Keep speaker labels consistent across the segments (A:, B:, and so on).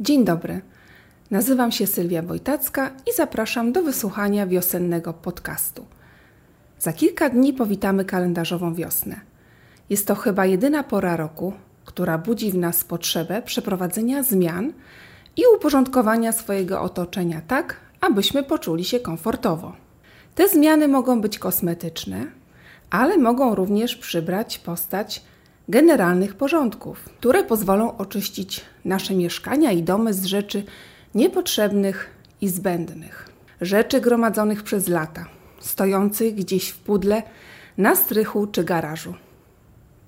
A: Dzień dobry. Nazywam się Sylwia Wojtacka i zapraszam do wysłuchania wiosennego podcastu. Za kilka dni powitamy kalendarzową wiosnę. Jest to chyba jedyna pora roku, która budzi w nas potrzebę przeprowadzenia zmian i uporządkowania swojego otoczenia tak, abyśmy poczuli się komfortowo. Te zmiany mogą być kosmetyczne, ale mogą również przybrać postać generalnych porządków, które pozwolą oczyścić nasze mieszkania i domy z rzeczy niepotrzebnych i zbędnych. Rzeczy gromadzonych przez lata, stojących gdzieś w pudle, na strychu czy garażu,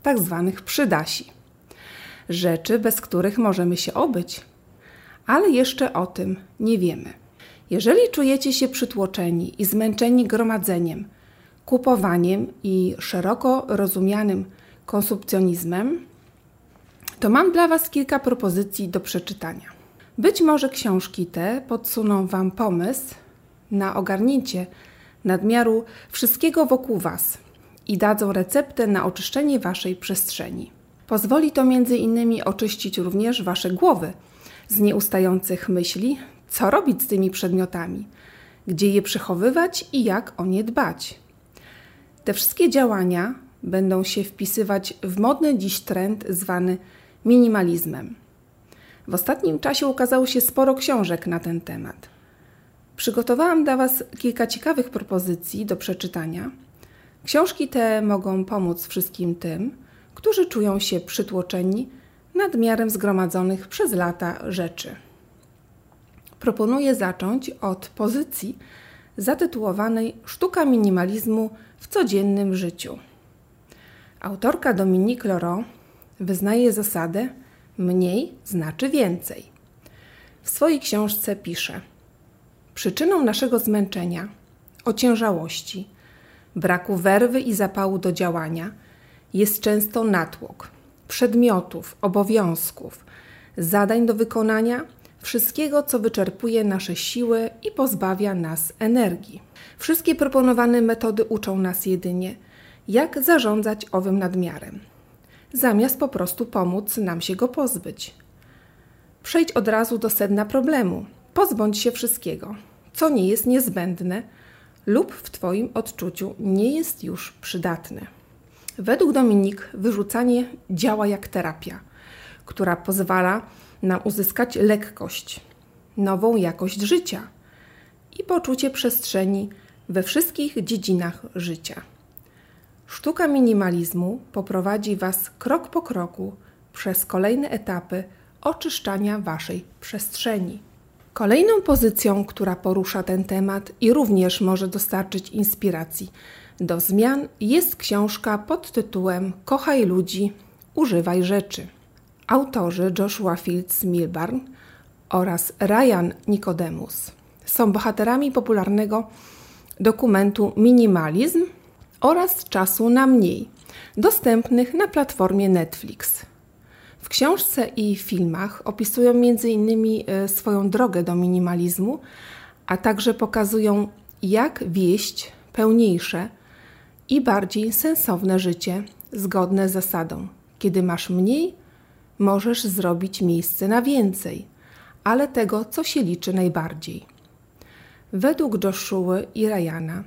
A: tak zwanych przydasi. Rzeczy, bez których możemy się obyć, ale jeszcze o tym nie wiemy. Jeżeli czujecie się przytłoczeni i zmęczeni gromadzeniem, kupowaniem i szeroko rozumianym konsumpcjonizmem, to mam dla Was kilka propozycji do przeczytania. Być może książki te podsuną Wam pomysł na ogarnięcie nadmiaru wszystkiego wokół Was i dadzą receptę na oczyszczenie Waszej przestrzeni. Pozwoli to między innymi oczyścić również Wasze głowy z nieustających myśli, co robić z tymi przedmiotami, gdzie je przechowywać i jak o nie dbać. Te wszystkie działania będą się wpisywać w modny dziś trend zwany minimalizmem. W ostatnim czasie ukazało się sporo książek na ten temat. Przygotowałam dla Was kilka ciekawych propozycji do przeczytania. Książki te mogą pomóc wszystkim tym, którzy czują się przytłoczeni nadmiarem zgromadzonych przez lata rzeczy. Proponuję zacząć od pozycji zatytułowanej Sztuka minimalizmu w codziennym życiu. Autorka Dominique Laurent wyznaje zasadę mniej znaczy więcej. W swojej książce pisze: Przyczyną naszego zmęczenia, ociężałości, braku werwy i zapału do działania jest często natłok przedmiotów, obowiązków, zadań do wykonania, wszystkiego, co wyczerpuje nasze siły i pozbawia nas energii. Wszystkie proponowane metody uczą nas jedynie, jak zarządzać owym nadmiarem, zamiast po prostu pomóc nam się go pozbyć. Przejdź od razu do sedna problemu. Pozbądź się wszystkiego, co nie jest niezbędne lub w Twoim odczuciu nie jest już przydatne. Według Dominik wyrzucanie działa jak terapia, która pozwala nam uzyskać lekkość, nową jakość życia i poczucie przestrzeni we wszystkich dziedzinach życia. Sztuka minimalizmu poprowadzi Was krok po kroku przez kolejne etapy oczyszczania Waszej przestrzeni. Kolejną pozycją, która porusza ten temat i również może dostarczyć inspiracji do zmian, jest książka pod tytułem Kochaj ludzi, używaj rzeczy. Autorzy Joshua Fields Milburn oraz Ryan Nicodemus są bohaterami popularnego dokumentu Minimalizm oraz Czasu na mniej, dostępnych na platformie Netflix. W książce i filmach opisują m.in. E, swoją drogę do minimalizmu, a także pokazują, jak wieść pełniejsze i bardziej sensowne życie zgodne z zasadą: kiedy masz mniej, możesz zrobić miejsce na więcej, ale tego, co się liczy najbardziej. Według Joshua i Ryana,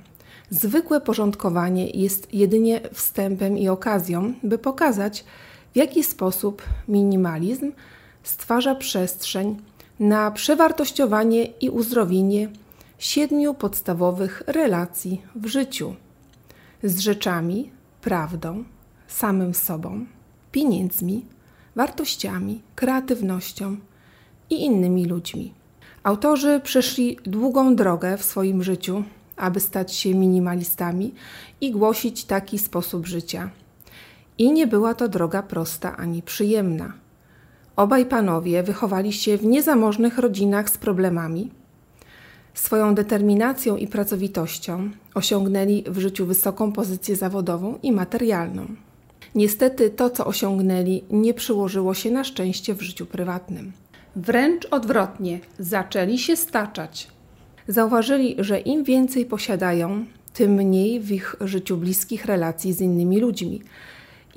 A: zwykłe porządkowanie jest jedynie wstępem i okazją, by pokazać, w jaki sposób minimalizm stwarza przestrzeń na przewartościowanie i uzdrowienie siedmiu podstawowych relacji w życiu z rzeczami, prawdą, samym sobą, pieniędzmi, wartościami, kreatywnością i innymi ludźmi. Autorzy przeszli długą drogę w swoim życiu, aby stać się minimalistami i głosić taki sposób życia. I nie była to droga prosta ani przyjemna. Obaj panowie wychowali się w niezamożnych rodzinach z problemami. Swoją determinacją i pracowitością osiągnęli w życiu wysoką pozycję zawodową i materialną. Niestety to, co osiągnęli, nie przyłożyło się na szczęście w życiu prywatnym. Wręcz odwrotnie, zaczęli się staczać. Zauważyli, że im więcej posiadają, tym mniej w ich życiu bliskich relacji z innymi ludźmi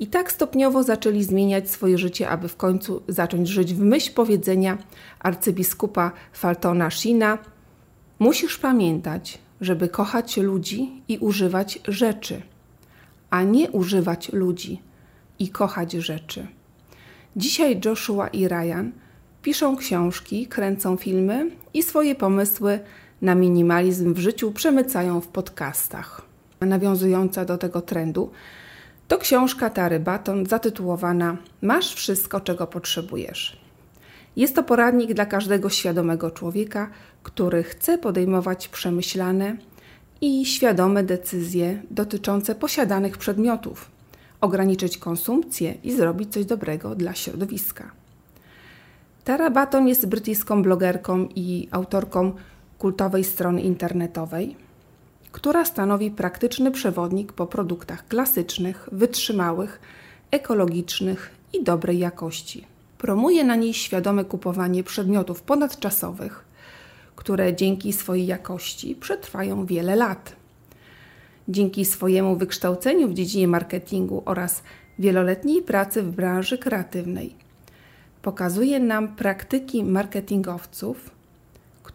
A: I tak stopniowo zaczęli zmieniać swoje życie, aby w końcu zacząć żyć w myśl powiedzenia arcybiskupa Faltona Shina: Musisz pamiętać, żeby kochać ludzi i używać rzeczy, a nie używać ludzi i kochać rzeczy. Dzisiaj Joshua i Ryan piszą książki, kręcą filmy i swoje pomysły na minimalizm w życiu przemycają w podcastach. Nawiązująca do tego trendu, to książka Tary Baton zatytułowana Masz wszystko, czego potrzebujesz. Jest to poradnik dla każdego świadomego człowieka, który chce podejmować przemyślane i świadome decyzje dotyczące posiadanych przedmiotów, ograniczyć konsumpcję i zrobić coś dobrego dla środowiska. Tara Baton jest brytyjską blogerką i autorką kultowej strony internetowej, która stanowi praktyczny przewodnik po produktach klasycznych, wytrzymałych, ekologicznych i dobrej jakości. Promuje na niej świadome kupowanie przedmiotów ponadczasowych, które dzięki swojej jakości przetrwają wiele lat. Dzięki swojemu wykształceniu w dziedzinie marketingu oraz wieloletniej pracy w branży kreatywnej, pokazuje nam praktyki marketingowców,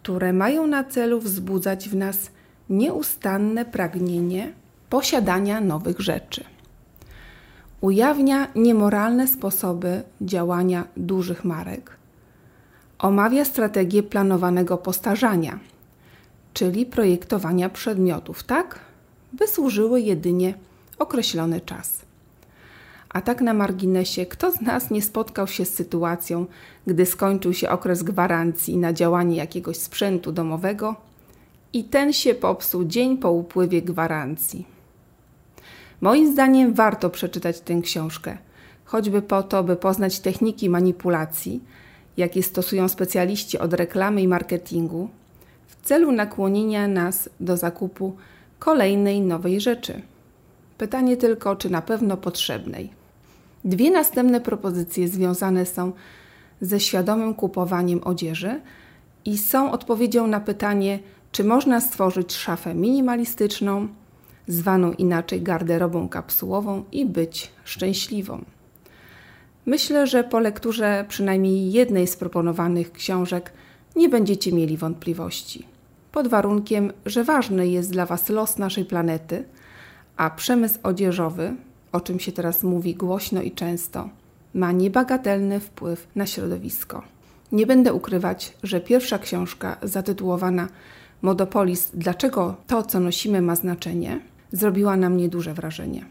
A: które mają na celu wzbudzać w nas nieustanne pragnienie posiadania nowych rzeczy. Ujawnia niemoralne sposoby działania dużych marek. Omawia strategię planowanego postarzania, czyli projektowania przedmiotów tak, by służyły jedynie określony czas. A tak na marginesie, kto z nas nie spotkał się z sytuacją, gdy skończył się okres gwarancji na działanie jakiegoś sprzętu domowego i ten się popsuł dzień po upływie gwarancji? Moim zdaniem warto przeczytać tę książkę, choćby po to, by poznać techniki manipulacji, jakie stosują specjaliści od reklamy i marketingu, w celu nakłonienia nas do zakupu kolejnej nowej rzeczy. Pytanie tylko, czy na pewno potrzebnej. Dwie następne propozycje związane są ze świadomym kupowaniem odzieży i są odpowiedzią na pytanie, czy można stworzyć szafę minimalistyczną, zwaną inaczej garderobą kapsułową i być szczęśliwą. Myślę, że po lekturze przynajmniej jednej z proponowanych książek nie będziecie mieli wątpliwości. Pod warunkiem, że ważny jest dla Was los naszej planety, a przemysł odzieżowy o czym się teraz mówi głośno i często, ma niebagatelny wpływ na środowisko. Nie będę ukrywać, że pierwsza książka zatytułowana Modopolis Dlaczego to, co nosimy, ma znaczenie, zrobiła na mnie duże wrażenie.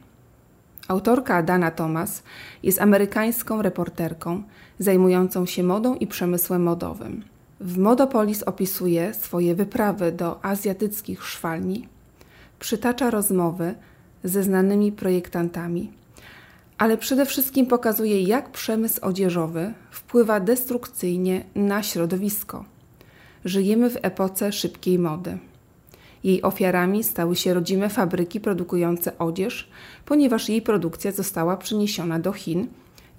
A: Autorka Dana Thomas jest amerykańską reporterką zajmującą się modą i przemysłem modowym. W Modopolis opisuje swoje wyprawy do azjatyckich szwalni, przytacza rozmowy ze znanymi projektantami, ale przede wszystkim pokazuje, jak przemysł odzieżowy wpływa destrukcyjnie na środowisko. Żyjemy w epoce szybkiej mody. Jej ofiarami stały się rodzime fabryki produkujące odzież, ponieważ jej produkcja została przeniesiona do Chin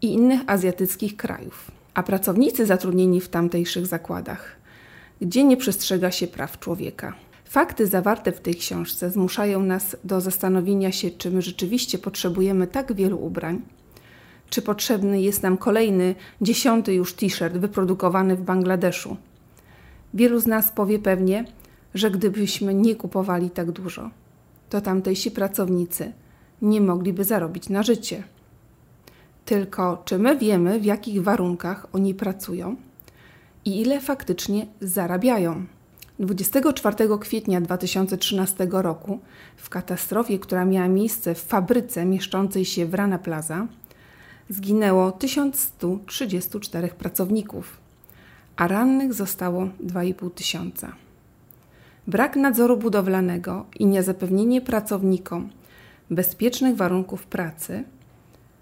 A: i innych azjatyckich krajów, a pracownicy zatrudnieni w tamtejszych zakładach, gdzie nie przestrzega się praw człowieka. Fakty zawarte w tej książce zmuszają nas do zastanowienia się, czy my rzeczywiście potrzebujemy tak wielu ubrań, czy potrzebny jest nam kolejny, dziesiąty już t-shirt wyprodukowany w Bangladeszu. Wielu z nas powie pewnie, że gdybyśmy nie kupowali tak dużo, to tamtejsi pracownicy nie mogliby zarobić na życie. Tylko czy my wiemy, w jakich warunkach oni pracują i ile faktycznie zarabiają? 24 kwietnia 2013 roku w katastrofie, która miała miejsce w fabryce mieszczącej się w Rana Plaza, zginęło 1134 pracowników, a rannych zostało 2,5 tysiąca. Brak nadzoru budowlanego i niezapewnienie pracownikom bezpiecznych warunków pracy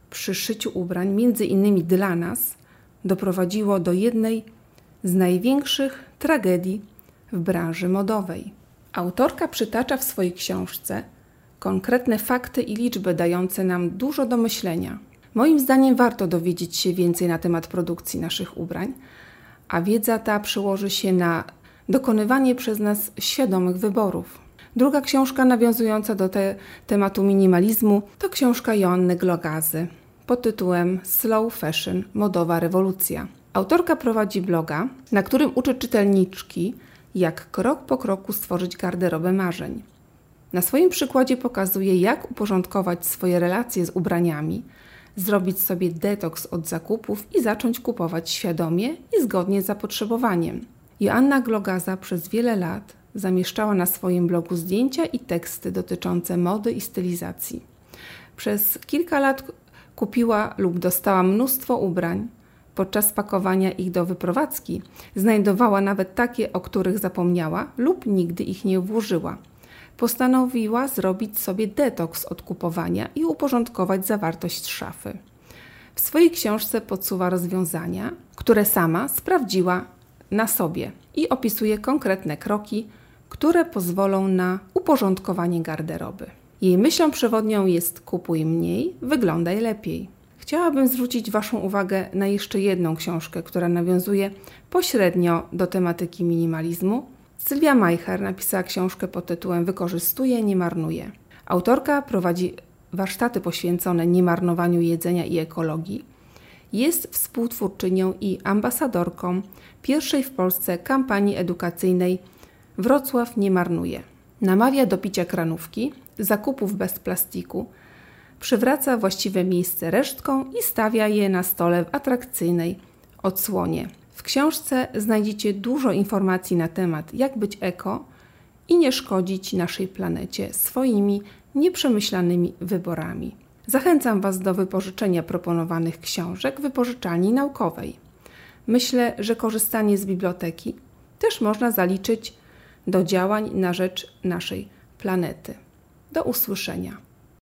A: przy szyciu ubrań, między innymi dla nas, doprowadziło do jednej z największych tragedii w branży modowej. Autorka przytacza w swojej książce konkretne fakty i liczby dające nam dużo do myślenia. Moim zdaniem warto dowiedzieć się więcej na temat produkcji naszych ubrań, a wiedza ta przełoży się na dokonywanie przez nas świadomych wyborów. Druga książka nawiązująca do te, tematu minimalizmu to książka Joanny Glogazy pod tytułem Slow Fashion Modowa rewolucja. Autorka prowadzi bloga, na którym uczy czytelniczki, jak krok po kroku stworzyć garderobę marzeń. Na swoim przykładzie pokazuje, jak uporządkować swoje relacje z ubraniami, zrobić sobie detoks od zakupów i zacząć kupować świadomie i zgodnie z zapotrzebowaniem. Joanna Glogaza przez wiele lat zamieszczała na swoim blogu zdjęcia i teksty dotyczące mody i stylizacji. Przez kilka lat kupiła lub dostała mnóstwo ubrań. Podczas pakowania ich do wyprowadzki znajdowała nawet takie, o których zapomniała lub nigdy ich nie włożyła. Postanowiła zrobić sobie detoks od kupowania i uporządkować zawartość szafy. W swojej książce podsuwa rozwiązania, które sama sprawdziła na sobie i opisuje konkretne kroki, które pozwolą na uporządkowanie garderoby. Jej myślą przewodnią jest kupuj mniej, wyglądaj lepiej. Chciałabym zwrócić Waszą uwagę na jeszcze jedną książkę, która nawiązuje pośrednio do tematyki minimalizmu. Sylwia Majcher napisała książkę pod tytułem Wykorzystuję, nie marnuję. Autorka prowadzi warsztaty poświęcone niemarnowaniu jedzenia i ekologii. Jest współtwórczynią i ambasadorką pierwszej w Polsce kampanii edukacyjnej Wrocław nie marnuje. Namawia do picia kranówki, zakupów bez plastiku, przywraca właściwe miejsce resztką i stawia je na stole w atrakcyjnej odsłonie. W książce znajdziecie dużo informacji na temat, jak być eko i nie szkodzić naszej planecie swoimi nieprzemyślanymi wyborami. Zachęcam Was do wypożyczenia proponowanych książek wypożyczalni naukowej. Myślę, że korzystanie z biblioteki też można zaliczyć do działań na rzecz naszej planety. Do usłyszenia.